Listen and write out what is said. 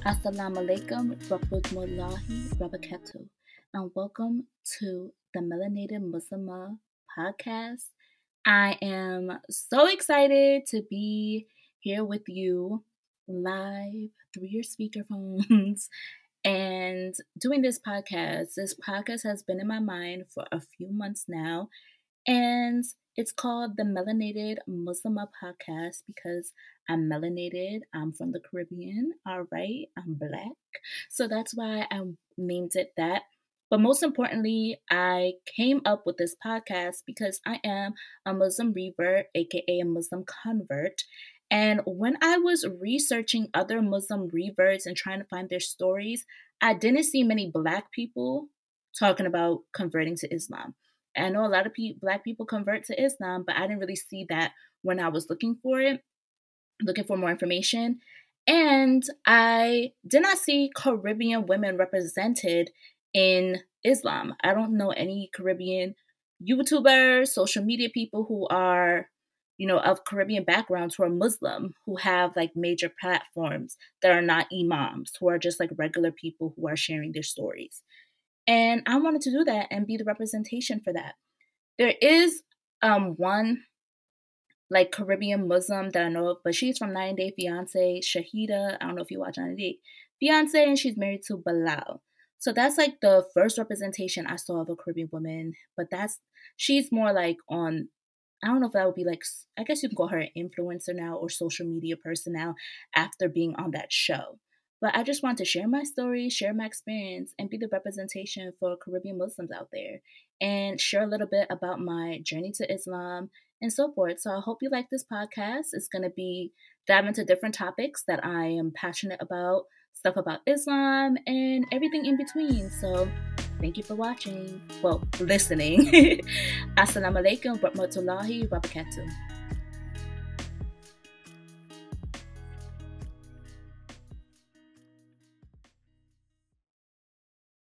Assalamu alaikum, rahmatullahi wabarakatuh, and welcome to the Melanated Muslimah podcast. I am so excited to be here with you live through your speakerphones and doing this podcast. This podcast has been in my mind for a few months now, and it's called the Melanated Muslimah podcast because I'm melanated. I'm from the Caribbean. All right. I'm black. So that's why I named it that. But most importantly, I came up with this podcast because I am a Muslim revert, aka a Muslim convert. And when I was researching other Muslim reverts and trying to find their stories, I didn't see many Black people talking about converting to Islam. I know a lot of pe- Black people convert to Islam, but I didn't really see that when I was looking for it looking for more information. And I did not see Caribbean women represented in Islam. I don't know any Caribbean YouTubers, social media people who are, you know, of Caribbean backgrounds who are Muslim, who have like major platforms that are not imams, who are just like regular people who are sharing their stories. And I wanted to do that and be the representation for that. There is um, one like Caribbean Muslim that I know of, but she's from 90 Day Fiance, Shaeeda. I don't know if you watch 90 Day Fiance, and she's married to Bilal. So that's like the first representation I saw of a Caribbean woman, but that's she's more like on. I don't know if that would be like. I guess you can call her an influencer now or social media person now after being on that show. But I just want to share my story, share my experience, and be the representation for Caribbean Muslims out there, and share a little bit about my journey to Islam and so forth. So I hope you like this podcast. It's going to be dive into different topics that I am passionate about, stuff about Islam, and everything in between. So thank you for watching. Well, listening. Assalamu alaikum wa rahmatullahi wa barakatuh.